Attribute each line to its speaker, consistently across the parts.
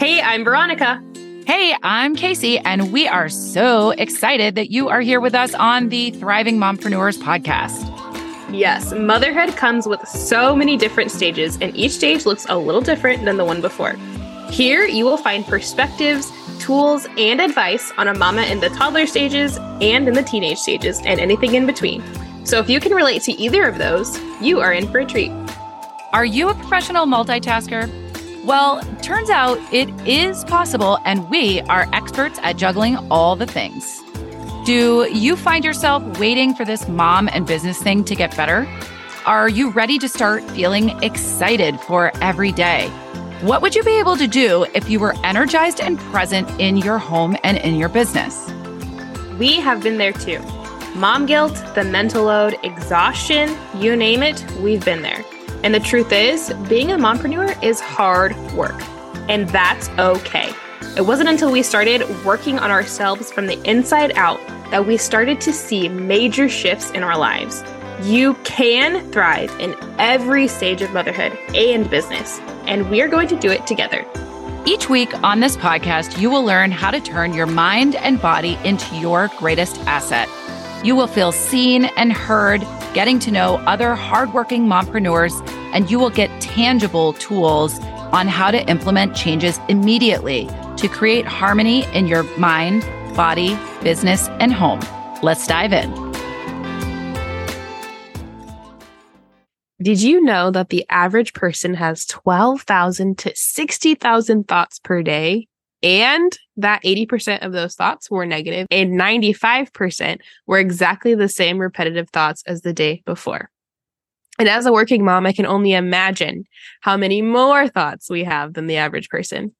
Speaker 1: Hey, I'm Veronica.
Speaker 2: Hey, I'm Kaci, and we are so excited that you are here with us on the Thriving Mompreneurs podcast.
Speaker 1: Yes, motherhood comes with so many different stages, and each stage looks a little different than the one before. Here, you will find perspectives, tools, and advice on a mama in the toddler stages and in the teenage stages, and anything in between. So, if you can relate to either of those, you are in for a treat.
Speaker 2: Are you a professional multitasker? Well, turns out it is possible, and we are experts at juggling all the things. Do you find yourself waiting for this mom and business thing to get better? Are you ready to start feeling excited for every day? What would you be able to do if you were energized and present in your home and in your business?
Speaker 1: We have been there too. Mom guilt, the mental load, exhaustion, you name it, we've been there. And the truth is, being a mompreneur is hard work, and that's okay. It wasn't until we started working on ourselves from the inside out that we started to see major shifts in our lives. You can thrive in every stage of motherhood and business, and we are going to do it together.
Speaker 2: Each week on this podcast, you will learn how to turn your mind and body into your greatest asset. You will feel seen and heard, getting to know other hardworking mompreneurs, and you will get tangible tools on how to implement changes immediately to create harmony in your mind, body, business, and home. Let's dive in.
Speaker 1: Did you know that the average person has 12,000 to 60,000 thoughts per day? And that 80% of those thoughts were negative, and 95% were exactly the same repetitive thoughts as the day before. And as a working mom, I can only imagine how many more thoughts we have than the average person.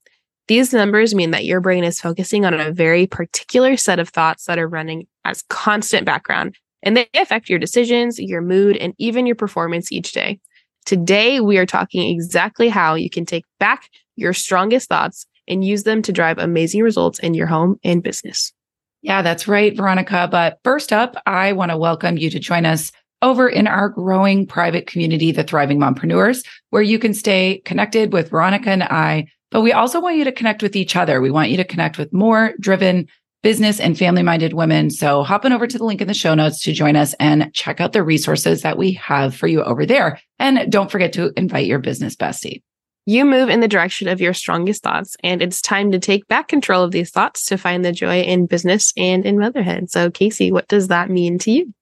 Speaker 1: These numbers mean that your brain is focusing on a very particular set of thoughts that are running as constant background, and they affect your decisions, your mood, and even your performance each day. Today, we are talking exactly how you can take back your strongest thoughts and use them to drive amazing results in your home and business.
Speaker 2: Yeah, that's right, Veronica. But first up, I want to welcome you to join us over in our growing private community, the Thriving Mompreneurs, where you can stay connected with Veronica and I but we also want you to connect with each other. We want you to connect with more driven business and family minded women. So hop on over to the link in the show notes to join us and check out the resources that we have for you over there. And don't forget to invite your business bestie.
Speaker 1: You move in the direction of your strongest thoughts, and it's time to take back control of these thoughts to find the joy in business and in motherhood. So, Kaci, what does that mean to you?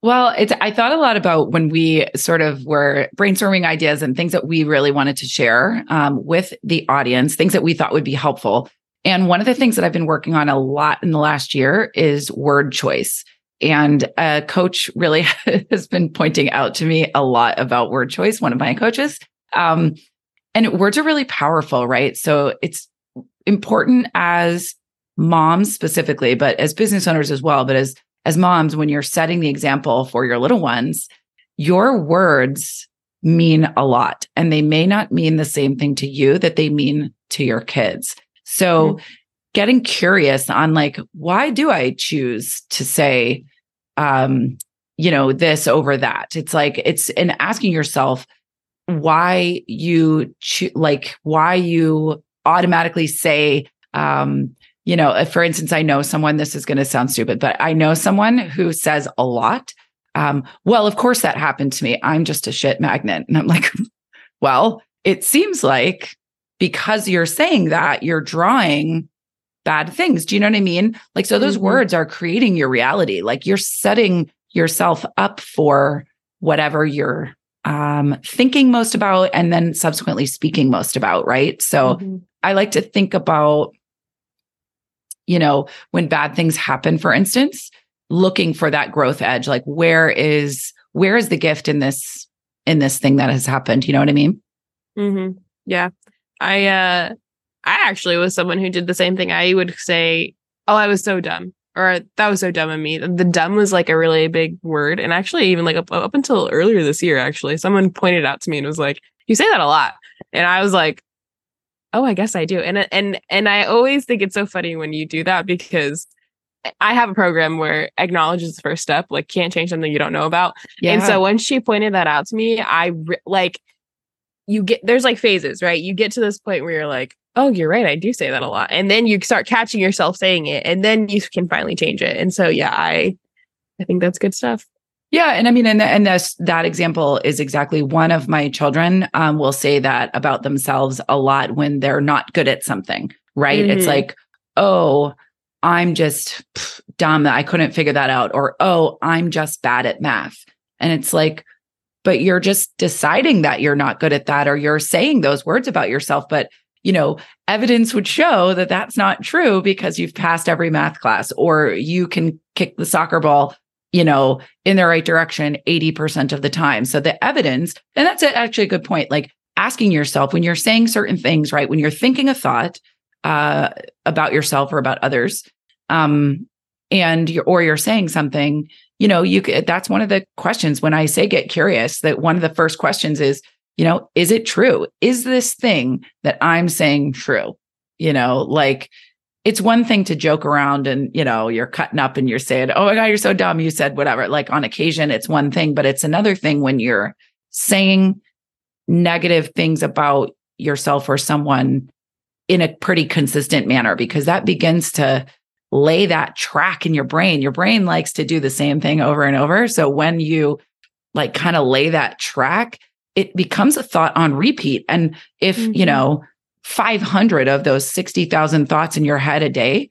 Speaker 2: Well, it's I thought a lot about when we sort of were brainstorming ideas and things that we really wanted to share um, with the audience, things that we thought would be helpful. And one of the things that I've been working on a lot in the last year is word choice. And a coach really has been pointing out to me a lot about word choice, one of my coaches. Um, and words are really powerful, right? So it's important as moms specifically, but as business owners as well, but as as moms, when you're setting the example for your little ones, your words mean a lot and they may not mean the same thing to you that they mean to your kids. So mm-hmm. getting curious on like, why do I choose to say, um, you know, this over that? It's like, it's in asking yourself why you cho- like, why you automatically say, um, you know, for instance, I know someone, this is going to sound stupid, but I know someone who says a lot. Um, well, of course that happened to me. I'm just a shit magnet. And I'm like, well, it seems like because you're saying that, you're drawing bad things. Do you know what I mean? Like, so those mm-hmm. words are creating your reality. Like you're setting yourself up for whatever you're um, thinking most about and then subsequently speaking most about. Right. So mm-hmm. I like to think about you know, when bad things happen, for instance, looking for that growth edge, like where is where is the gift in this in this thing that has happened? You know what I mean?
Speaker 1: Mm-hmm. Yeah. I uh I actually was someone who did the same thing. I would say, "Oh, I was so dumb," or "That was so dumb of me." The dumb was like a really big word, and actually, even like up, up until earlier this year, actually, someone pointed out to me and was like, "You say that a lot," and I was like, oh, I guess I do. And and and I always think it's so funny when you do that because I have a program where acknowledge is the first step. Like, can't change something you don't know about. Yeah. And so when she pointed that out to me, I re- like you get there's like phases, right? You get to this point where you're like, oh, you're right. I do say that a lot. And then you start catching yourself saying it and then you can finally change it. And so, yeah, I, I think that's good stuff.
Speaker 2: Yeah, and I mean, and and this that example is exactly one of my children um, will say that about themselves a lot when they're not good at something. Right? Mm-hmm. It's like, oh, I'm just pff, dumb. I couldn't figure that out, or oh, I'm just bad at math. And it's like, but you're just deciding that you're not good at that, or you're saying those words about yourself, but you know, evidence would show that that's not true because you've passed every math class or you can kick the soccer ball you know, in the right direction 80% of the time. So the evidence, and that's actually a good point, like asking yourself when you're saying certain things, right? When you're thinking a thought uh, about yourself or about others, um, and you're, or you're saying something, you know, you that's one of the questions when I say get curious, that one of the first questions is, you know, is it true? Is this thing that I'm saying true? You know, like, it's one thing to joke around and you know you're cutting up and you're saying oh my god you're so dumb you said whatever like on occasion it's one thing but it's another thing when you're saying negative things about yourself or someone in a pretty consistent manner because that begins to lay that track in your brain your brain likes to do the same thing over and over so when you like kind of lay that track it becomes a thought on repeat and if mm-hmm. you know 500 of those 60,000 thoughts in your head a day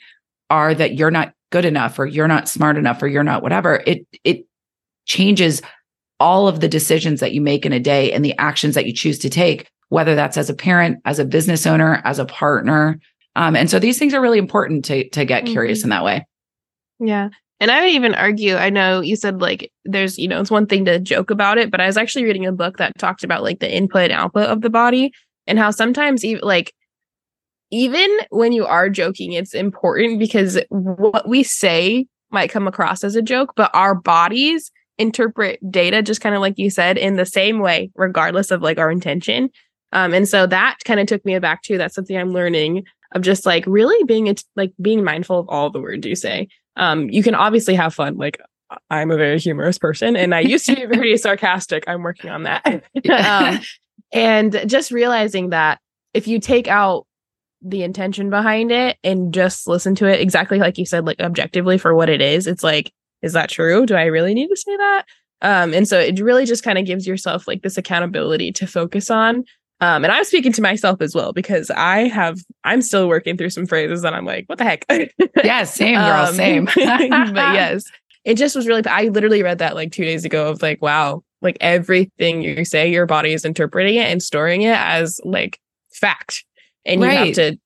Speaker 2: are that you're not good enough or you're not smart enough or you're not whatever it it changes all of the decisions that you make in a day and the actions that you choose to take whether that's as a parent as a business owner as a partner um, and so these things are really important to to get mm-hmm. curious in that way
Speaker 1: yeah and I would even argue, I know you said like there's, you know, it's one thing to joke about it, but I was actually reading a book that talked about like the input and output of the body and how sometimes even like even when you are joking it's important because what we say might come across as a joke but our bodies interpret data just kind of like you said in the same way regardless of like our intention. Um and so that kind of took me aback too. That's something i'm learning of just like really being like being mindful of all the words you say um you can obviously have fun like i'm a very humorous person and i used to be very sarcastic i'm working on that um, and just realizing that if you take out the intention behind it and just listen to it exactly like you said, like objectively for what it is, it's like, is that true? Do I really need to say that? Um, and so it really just kind of gives yourself like this accountability to focus on. Um, and I'm speaking to myself as well because I have I'm still working through some phrases and I'm like, what the heck?
Speaker 2: yeah, same, girl, um, same. but
Speaker 1: yes, it just was really. I literally read that like two days ago. Of like, wow, like everything you say, your body is interpreting it and storing it as like fact. And you have to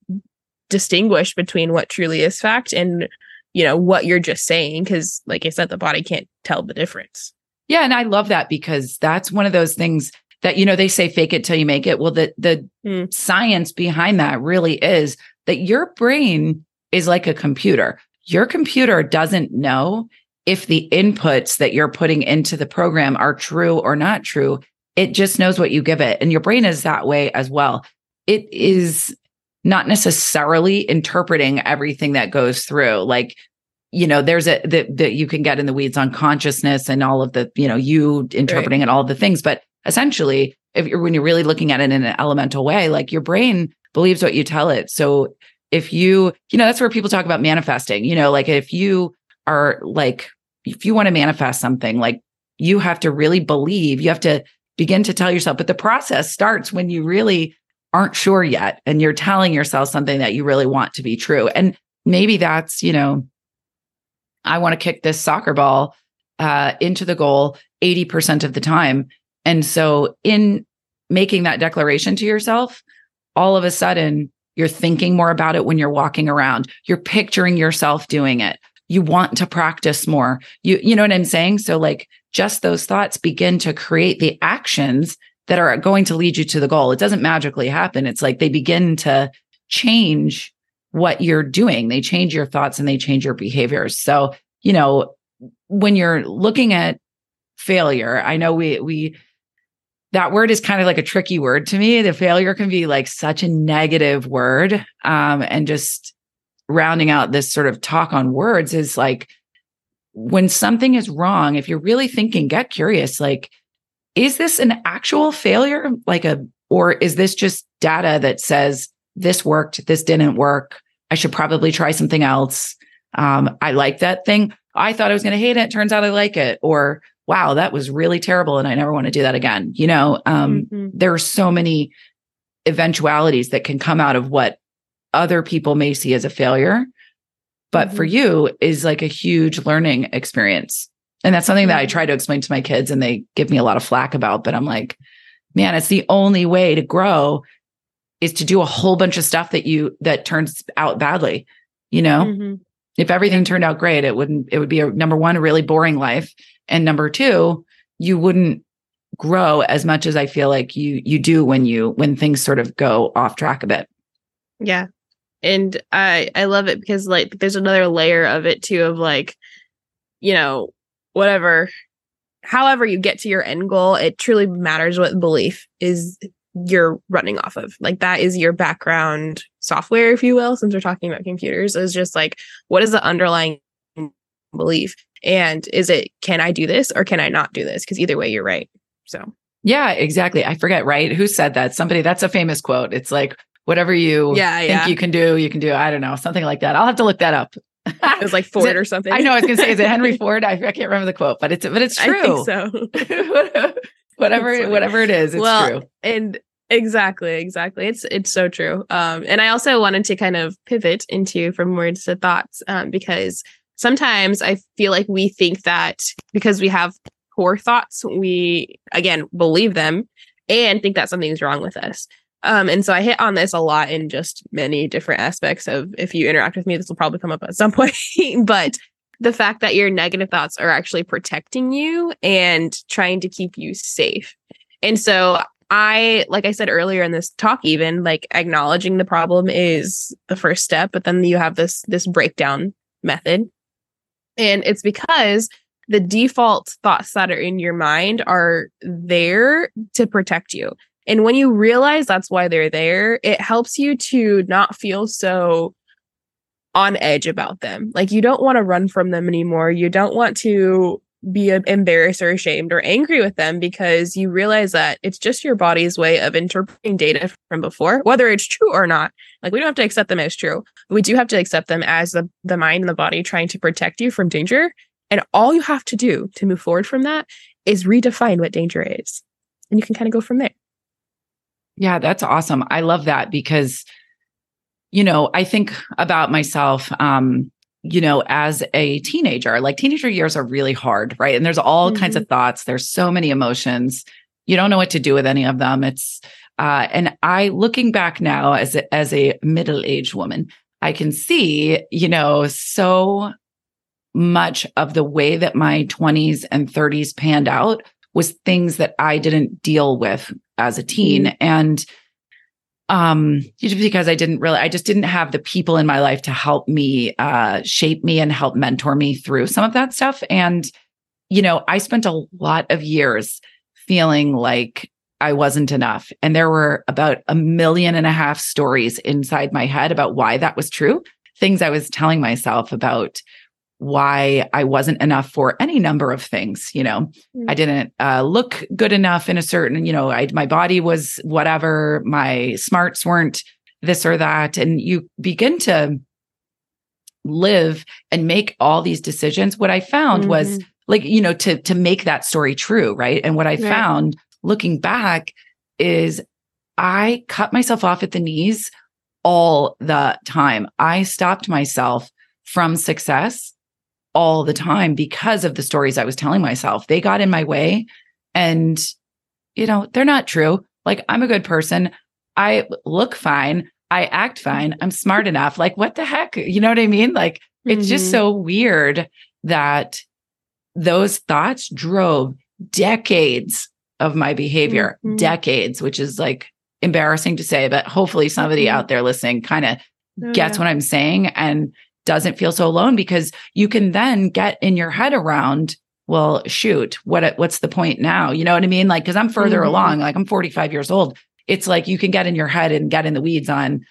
Speaker 1: distinguish between what truly is fact and, you know, what you're just saying. Cause like I said, the body can't tell the difference.
Speaker 2: Yeah. And I love that because that's one of those things that, you know, they say fake it till you make it. Well, the, the mm. science behind that really is that your brain is like a computer. Your computer doesn't know if the inputs that you're putting into the program are true or not true. It just knows what you give it. And your brain is that way as well. It is not necessarily interpreting everything that goes through. Like, you know, there's a that that you can get in the weeds on consciousness and all of the, you know, you interpreting right. and all the things. But essentially, if you're when you're really looking at it in an elemental way, like your brain believes what you tell it. So if you, you know, that's where people talk about manifesting, you know, like if you are like, if you want to manifest something, like you have to really believe, you have to begin to tell yourself, but the process starts when you really aren't sure yet and you're telling yourself something that you really want to be true. And maybe that's, you know, I want to kick this soccer ball uh, into the goal 80% of the time. And so, in making that declaration to yourself, all of a sudden, you're thinking more about it when you're walking around. You're picturing yourself doing it you want to practice more. You you know what I'm saying? So like just those thoughts begin to create the actions that are going to lead you to the goal. It doesn't magically happen. It's like they begin to change what you're doing. They change your thoughts and they change your behaviors. So, you know, when you're looking at failure, I know we we that word is kind of like a tricky word to me. The failure can be like such a negative word um, and just rounding out this sort of talk on words is like when something is wrong, if you're really thinking, get curious, like, is this an actual failure? Like a, or is this just data that says this worked, this didn't work. I should probably try something else. Um, I like that thing. I thought I was going to hate it. Turns out I like it. Or, wow, that was really terrible. And I never want to do that again. You know, um, mm-hmm. there are so many eventualities that can come out of what other people may see as a failure. But mm-hmm. for you is like a huge learning experience. And that's something that I try to explain to my kids and they give me a lot of flack about. But I'm like, man, it's the only way to grow is to do a whole bunch of stuff that you that turns out badly. You know, mm-hmm. If everything turned out great, it wouldn't, it would be a number one, a really boring life. And number two, you wouldn't grow as much as I feel like you you do when you when things sort of go off track a bit.
Speaker 1: Yeah. And I I love it because like there's another layer of it too of like you know whatever however you get to your end goal it truly matters what belief is you're running off of like that is your background software if you will since we're talking about computers is just like what is the underlying belief and is it can i do this or can i not do this because either way you're right so
Speaker 2: yeah exactly i forget right who said that somebody that's a famous quote it's like whatever you
Speaker 1: yeah,
Speaker 2: think
Speaker 1: yeah.
Speaker 2: you can do you can do i don't know something like that i'll have to look that up
Speaker 1: it was like Ford it, or something.
Speaker 2: I know. I was going to say, is it Henry Ford? I, I, can't remember the quote, but it's but it's true.
Speaker 1: so.
Speaker 2: whatever whatever it is, it's
Speaker 1: well,
Speaker 2: true.
Speaker 1: And exactly, exactly. It's it's so true. Um, and I also wanted to kind of pivot into from words to thoughts, um, because sometimes I feel like we think that because we have poor thoughts, we again believe them and think that something's wrong with us. Um, and so I hit on this a lot in just many different aspects of if you interact with me, this will probably come up at some point. but the fact that your negative thoughts are actually protecting you and trying to keep you safe. And so I, like I said earlier in this talk, even like acknowledging the problem is the first step, but then you have this this breakdown method. And it's because the default thoughts that are in your mind are there to protect you. And when you realize that's why they're there, it helps you to not feel so on edge about them. Like you don't want to run from them anymore. You don't want to be embarrassed or ashamed or angry with them because you realize that it's just your body's way of interpreting data from before, whether it's true or not. Like we don't have to accept them as true. we do have to accept them as the, the mind and the body trying to protect you from danger. And all you have to do to move forward from that is redefine what danger is. And you can kind of go from there.
Speaker 2: Yeah, that's awesome. I love that because, you know, I think about myself, um, you know, as a teenager, like teenager years are really hard, right? And there's all mm-hmm. kinds of thoughts, there's so many emotions. You don't know what to do with any of them. It's, uh, and I, looking back now as a, as a middle aged woman, I can see, you know, so much of the way that my 20s and 30s panned out was things that I didn't deal with as a teen. Mm-hmm. And um just because I didn't really I just didn't have the people in my life to help me uh shape me and help mentor me through some of that stuff. And, you know, I spent a lot of years feeling like I wasn't enough. And there were about a million and a half stories inside my head about why that was true. Things I was telling myself about why I wasn't enough for any number of things. You know, mm-hmm. I didn't uh, look good enough in a certain, you know, I, my body was whatever, my smarts weren't this or that. And you begin to live and make all these decisions. What I found mm-hmm. was like, you know, to, to make that story true. Right. And what I right. found looking back is I cut myself off at the knees all the time. I stopped myself from success all the time because of the stories I was telling myself. They got in my way and, you know, they're not true. Like, I'm a good person. I look fine. I act fine. I'm smart enough. Like, what the heck? You know what I mean? Like, mm-hmm. it's just mm-hmm. so weird that those thoughts drove decades of my behavior, mm-hmm. decades, which is like embarrassing to say, but hopefully somebody mm-hmm. out there listening kind of oh, gets yeah. what I'm saying. And doesn't feel so alone because you can then get in your head around well shoot what what's the point now you know what i mean like cuz i'm further mm-hmm. along like i'm 45 years old it's like you can get in your head and get in the weeds on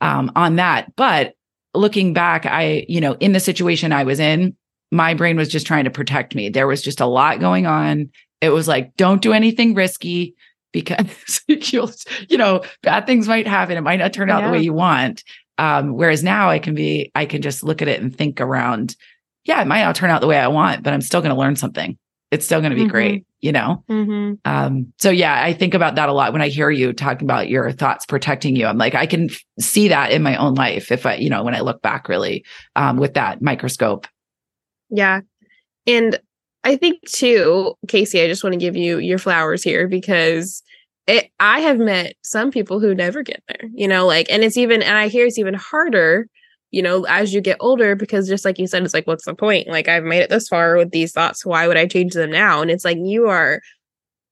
Speaker 2: um on that but looking back i you know in the situation i was in my brain was just trying to protect me there was just a lot going on it was like don't do anything risky because you'll, you know, bad things might happen. It might not turn out yeah. the way you want. Um, whereas now I can be, I can just look at it and think around, yeah, it might not turn out the way I want, but I'm still going to learn something. It's still going to be mm-hmm. great, you know? Mm-hmm. Um, so yeah, I think about that a lot when I hear you talking about your thoughts protecting you. I'm like, I can f- see that in my own life if I, you know, when I look back really um, with that microscope.
Speaker 1: Yeah. And I think too, Kaci, I just want to give you your flowers here because it, I have met some people who never get there, you know, like, and it's even, and I hear it's even harder, you know, as you get older, because just like you said, it's like, what's the point? Like, I've made it this far with these thoughts. Why would I change them now? And it's like, you are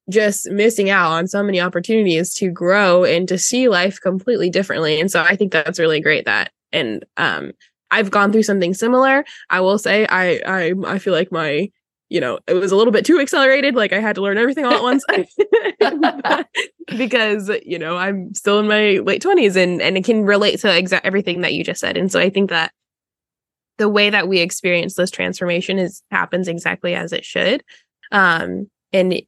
Speaker 1: just missing out on so many opportunities to grow and to see life completely differently. And so I think that's really great that, and, um, I've gone through something similar. I will say I I I feel like my you know, it was a little bit too accelerated. Like I had to learn everything all at once because, you know, I'm still in my late 20s and, and it can relate to exact everything that you just said. And so I think that the way that we experience this transformation is happens exactly as it should. Um, and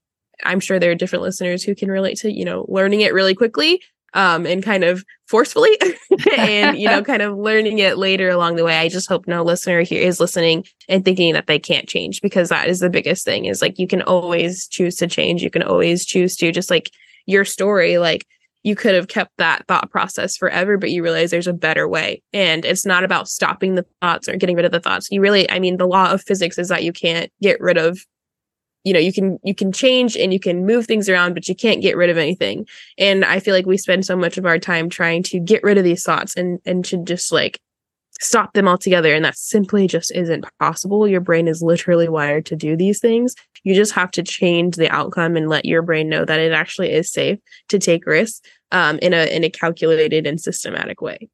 Speaker 1: I'm sure there are different listeners who can relate to, you know, learning it really quickly um, and kind of forcefully and, you know, kind of learning it later along the way. I just hope no listener here is listening and thinking that they can't change because that is the biggest thing is like you can always choose to change. You can always choose to just like your story, like you could have kept that thought process forever, but you realize there's a better way. And it's not about stopping the thoughts or getting rid of the thoughts. You really, I mean, the law of physics is that you can't get rid of you know you can you can change and you can move things around but you can't get rid of anything. And i feel like we spend so much of our time trying to get rid of these thoughts and and to just like stop them altogether. And that simply just isn't possible. Your brain is literally wired to do these things. You just have to change the outcome and let your brain know that it actually is safe to take risks um, in a in a calculated and systematic way.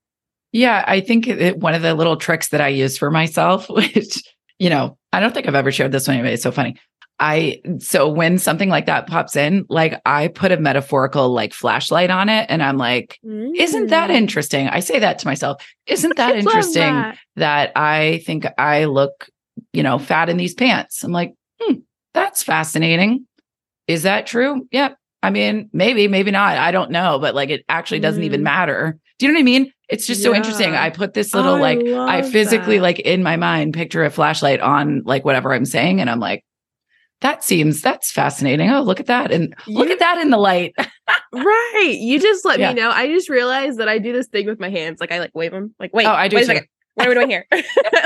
Speaker 2: Yeah i think it, one of the little tricks that i use for myself which you know i don't think i've ever shared this with anybody. It's so funny I so when something like that pops in, like I put a metaphorical like flashlight on it and I'm like, mm. isn't that mm. interesting? I say that to myself. Isn't that interesting that. that. I think I look, you know, fat in these pants? I'm like, hmm, that's fascinating. Is that true? Yep. I mean, maybe, maybe not. I don't know, but like it actually doesn't mm. even matter. Do you know what I mean? It's just yeah. so interesting. I put this little I like I physically that. like in my mind picture a flashlight on like whatever I'm saying and I'm like, that seems that's fascinating. Oh, look at that. And you, look at that in the light.
Speaker 1: right. You just let yeah. me know. I just realized that I do this thing with my hands. Like I like wave them. Like, wait, oh, I do wait too. a second. What are we doing here?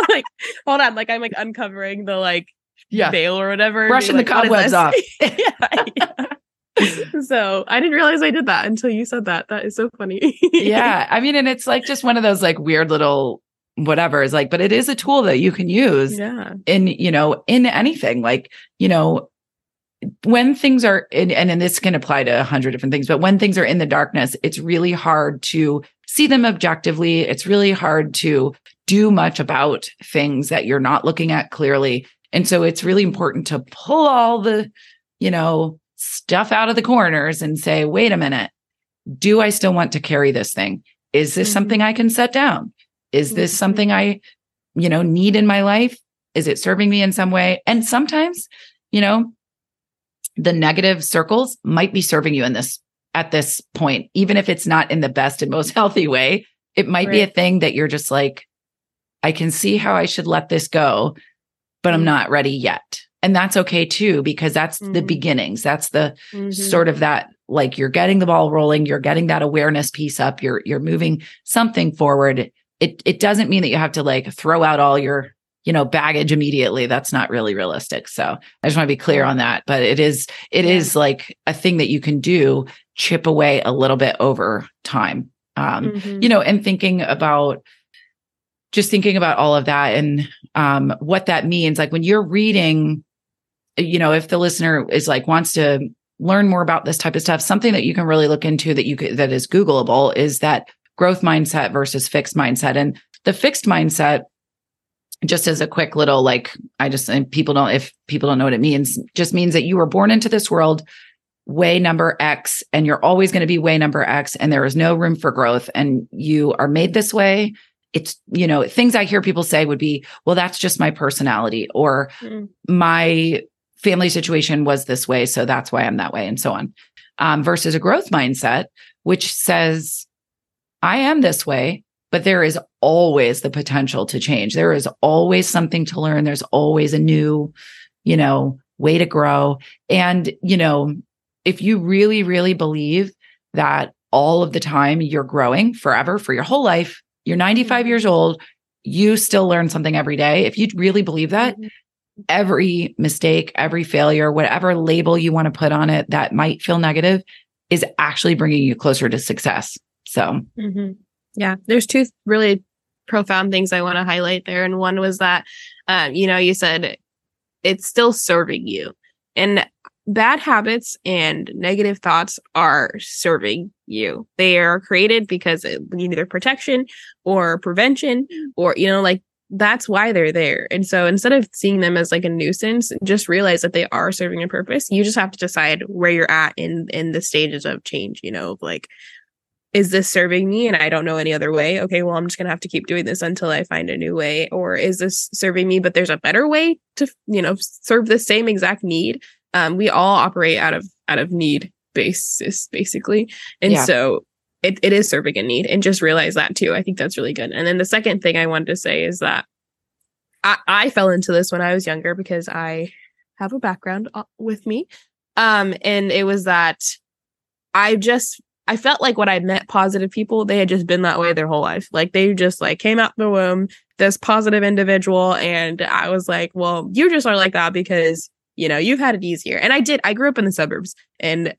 Speaker 1: like, hold on. Like I'm like uncovering the like yeah. veil or whatever.
Speaker 2: Brushing the cobwebs off.
Speaker 1: yeah, yeah. so I didn't realize I did that until you said that. That is so funny.
Speaker 2: yeah. I mean, and it's like just one of those like weird little whatever is like but it is a tool that you can use yeah. in you know in anything like you know when things are in, and and this can apply to a hundred different things but when things are in the darkness it's really hard to see them objectively. It's really hard to do much about things that you're not looking at clearly. And so it's really important to pull all the you know stuff out of the corners and say wait a minute. Do i still want to carry this thing? Is this mm-hmm. something i can set down is this mm-hmm. something I, you know, need in my life? Is it serving me in some way? And sometimes, you know, the negative circles might be serving you in this at this point, even if it's not in the best and most healthy way. It might right. be a thing that you're just like, I can see how I should let this go, but mm-hmm. I'm not ready yet. And that's okay too, because that's mm-hmm. the beginnings. That's the mm-hmm. sort of that like you're getting the ball rolling, you're getting that awareness piece up, you're you're moving something forward it it doesn't mean that you have to like throw out all your you know baggage immediately. That's not really realistic. So i just want to be clear on that. But it is it yeah. is like a thing that you can do chip away a little bit over time. Um mm-hmm. you know and thinking about just thinking about all of that and um what that means. Like when you're reading you know if the listener is like wants to learn more about this type of stuff something that you can really look into that you could that is googleable is that growth mindset versus fixed mindset. And the fixed mindset, just as a quick little like, I just, and people don't, if people don't know what it means, just means that you were born into this world way number X and you're always going to be way number X and there is no room for growth and you are made this way. It's, you know, things I hear people say would be, well, that's just my personality or mm. my family situation was this way. So that's why I'm that way and so on. um, versus a growth mindset, which says, I am this way, but there is always the potential to change. There is always something to learn. There's always a new, you know, way to grow. And, you know, if you really, really believe that all of the time you're growing forever for your whole life, you're 95 years old, you still learn something every day. If you really believe that, mm-hmm. every mistake, every failure, whatever label you want to put on it that might feel negative is actually bringing you closer to success. So,
Speaker 1: mm-hmm. yeah, there's two really profound things I want to highlight there. And one was that, um, you know, you said it's still serving you. And bad habits and negative thoughts are serving you. They are created because it either protection or prevention or, you know, like that's why they're there. And so instead of seeing them as like a nuisance, just realize that they are serving a purpose. You just have to decide where you're at in in the stages of change, you know, like is this serving me and I don't know any other way? Okay, well, I'm just going to have to keep doing this until I find a new way. Or is this serving me, but there's a better way to, you know, serve the same exact need? Um, we all operate out of out of need basis, basically. And yeah. so it, it is serving a need and just realize that too. I think that's really good. And then the second thing I wanted to say is that I, I fell into this when I was younger because I have a background uh, with me. Um, and it was that I just I felt like when I met positive people, they had just been that way their whole life. Like they just like came out the womb, this positive individual. And I was like, well, you just are like that because, you know, you've had it easier. And I did. I grew up in the suburbs and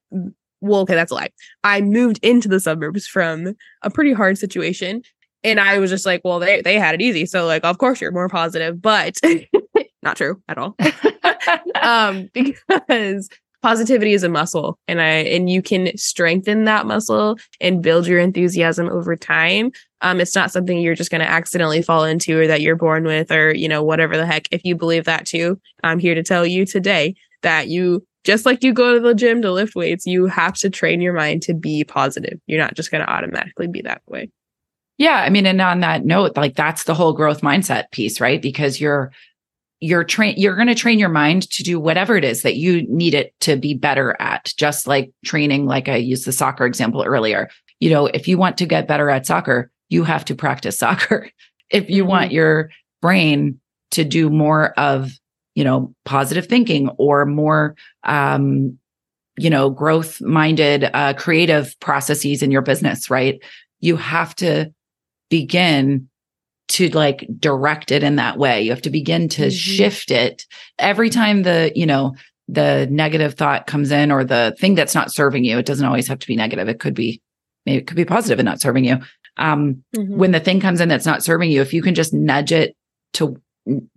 Speaker 1: well, okay, that's a lie. I moved into the suburbs from a pretty hard situation. And I was just like, well, they, they had it easy. So like, of course you're more positive, but not true at all. um, because positivity is a muscle and I and you can strengthen that muscle and build your enthusiasm over time. Um, it's not something you're just going to accidentally fall into or that you're born with or you know whatever the heck. If you believe that too, I'm here to tell you today that you just like you go to the gym to lift weights, you have to train your mind to be positive. You're not just going to automatically be that way.
Speaker 2: Yeah, I mean, and on that note, like that's the whole growth mindset piece, right? Because you're you're train you're going to train your mind to do whatever it is that you need it to be better at just like training like i used the soccer example earlier. You know if you want to get better at soccer you have to practice soccer. If you mm-hmm. want your brain to do more of you know positive thinking or more um you know growth minded uh creative processes in your business right? You have to begin to like direct it in that way. You have to begin to mm-hmm. shift it every time the, you know, the negative thought comes in or the thing that's not serving you. It doesn't always have to be negative. It could be, maybe it could be positive and not serving you. Um, mm-hmm. when the thing comes in that's not serving you, if you can just nudge it to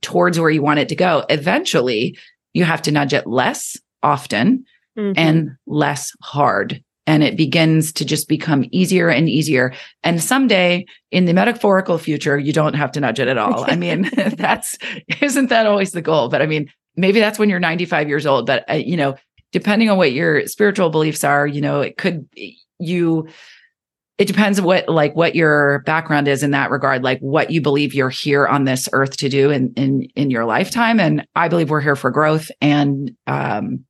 Speaker 2: towards where you want it to go, eventually you have to nudge it less often mm-hmm. and less hard and it begins to just become easier and easier. And someday in the metaphorical future, you don't have to nudge it at all. I mean, that's isn't that always the goal? But I mean, maybe that's when you're 95 years old. But uh, you know, depending on what your spiritual beliefs are, you know, it could you. It depends what like what your background is in that regard, like what you believe you're here on this earth to do in in in your lifetime. And I believe we're here for growth and um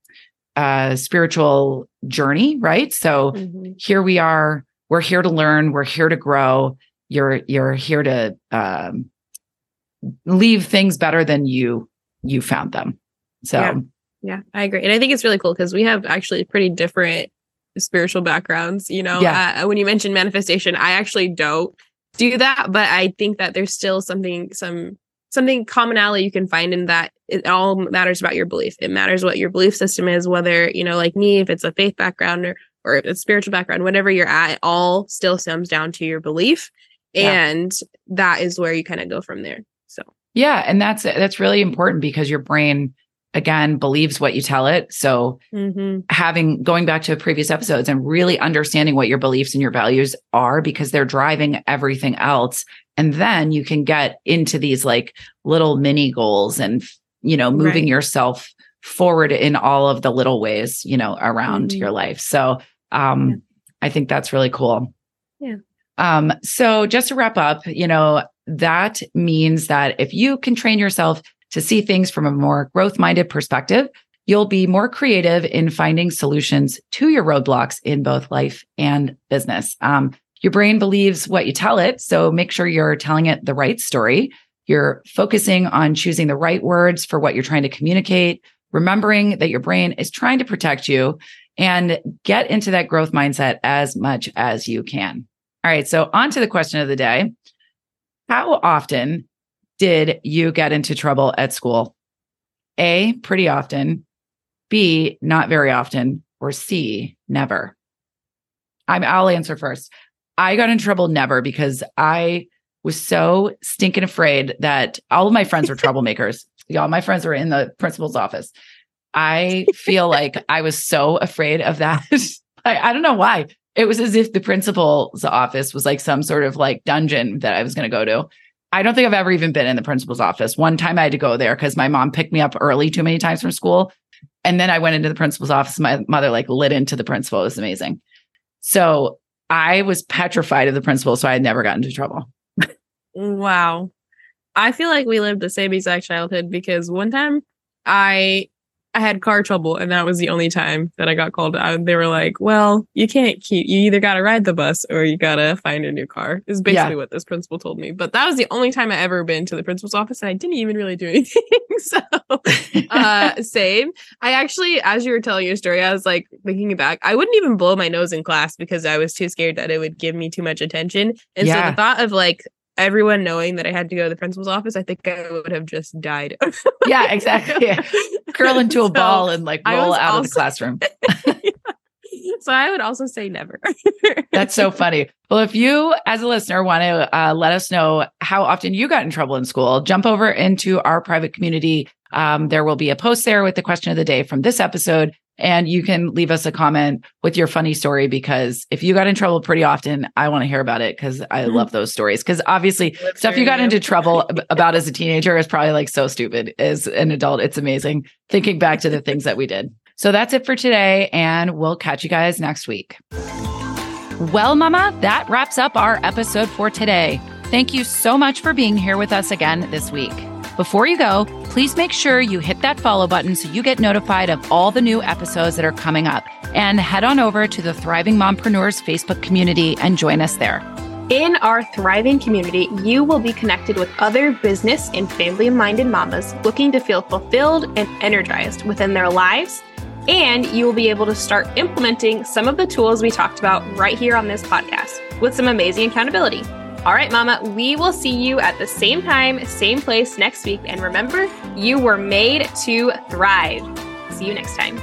Speaker 2: uh, spiritual journey, right? So mm-hmm. here we are. We're here to learn. We're here to grow. You're you're here to um, leave things better than you you found them. So
Speaker 1: yeah, yeah I agree, and I think it's really cool because we have actually pretty different spiritual backgrounds. You know, yeah. Uh, when you mentioned manifestation, I actually don't do that, but I think that there's still something some something commonality you can find in that it all matters about your belief. It matters what your belief system is, whether, you know, like me, if it's a faith background or, or a spiritual background, whatever you're at, it all still stems down to your belief. Yeah. And that is where you kind of go from there. So,
Speaker 2: yeah. And that's, that's really important because your brain, again, believes what you tell it. So, mm-hmm. having going back to previous episodes and really understanding what your beliefs and your values are because they're driving everything else and then you can get into these like little mini goals and, you know, moving right. yourself forward in all of the little ways, you know, around mm-hmm. your life. So, um, yeah. I think that's really cool.
Speaker 1: Yeah.
Speaker 2: Um, so just to wrap up, you know, that means that if you can train yourself to see things from a more growth minded perspective, you'll be more creative in finding solutions to your roadblocks in both life and business. Um, your brain believes what you tell it. So make sure you're telling it the right story. You're focusing on choosing the right words for what you're trying to communicate, remembering that your brain is trying to protect you and get into that growth mindset as much as you can. All right. So, on to the question of the day How often did you get into trouble at school? A, pretty often. B, not very often. Or C, never. I'm, I'll answer first. I got in trouble never because I was so stinking afraid that all of my friends were troublemakers. Y'all, my friends were in the principal's office. I feel like I was so afraid of that. I, I don't know why. It was as if the principal's office was like some sort of like dungeon that I was going to go to. I don't think I've ever even been in the principal's office. One time I had to go there because my mom picked me up early too many times from school. And then I went into the principal's office. My mother like lit into the principal. It was amazing. So I was petrified of the principal. So I had never gotten into trouble.
Speaker 1: wow. I feel like we lived the same exact childhood because one time I I had car trouble, and that was the only time that I got called out. They were like, "Well, you can't keep. You either got to ride the bus or you got to find a new car." Is basically yeah. what this principal told me. But that was the only time I ever been to the principal's office, and I didn't even really do anything. so, uh, same. I actually, as you were telling your story, I was like thinking back. I wouldn't even blow my nose in class because I was too scared that it would give me too much attention. And yeah. so the thought of like everyone knowing that I had to go to the principal's office, I think I would have just died.
Speaker 2: yeah, exactly. Yeah. Curl into a so ball and like roll out also, of the classroom.
Speaker 1: so I would also say never.
Speaker 2: That's so funny. Well, if you, as a listener, want to uh, let us know how often you got in trouble in school, jump over into our private community. Um, there will be a post there with the question of the day from this episode. And you can leave us a comment with your funny story because if you got in trouble pretty often, I want to hear about it because I mm-hmm. love those stories. Because obviously, stuff you got into trouble about as a teenager is probably like so stupid. As an adult, it's amazing thinking back to the things that we did. So that's it for today. And we'll catch you guys next week. Well, Mama, that wraps up our episode for today. Thank you so much for being here with us again this week. Before you go, please make sure you hit that follow button so you get notified of all the new episodes that are coming up. And head on over to the Thriving Mompreneurs Facebook community and join us there.
Speaker 3: In our thriving community, you will be connected with other business and family minded mamas looking to feel fulfilled and energized within their lives. And you will be able to start implementing some of the tools we talked about right here on this podcast with some amazing accountability. All right, Mama, we will see you at the same time, same place next week. And remember, you were made to thrive. See you next time.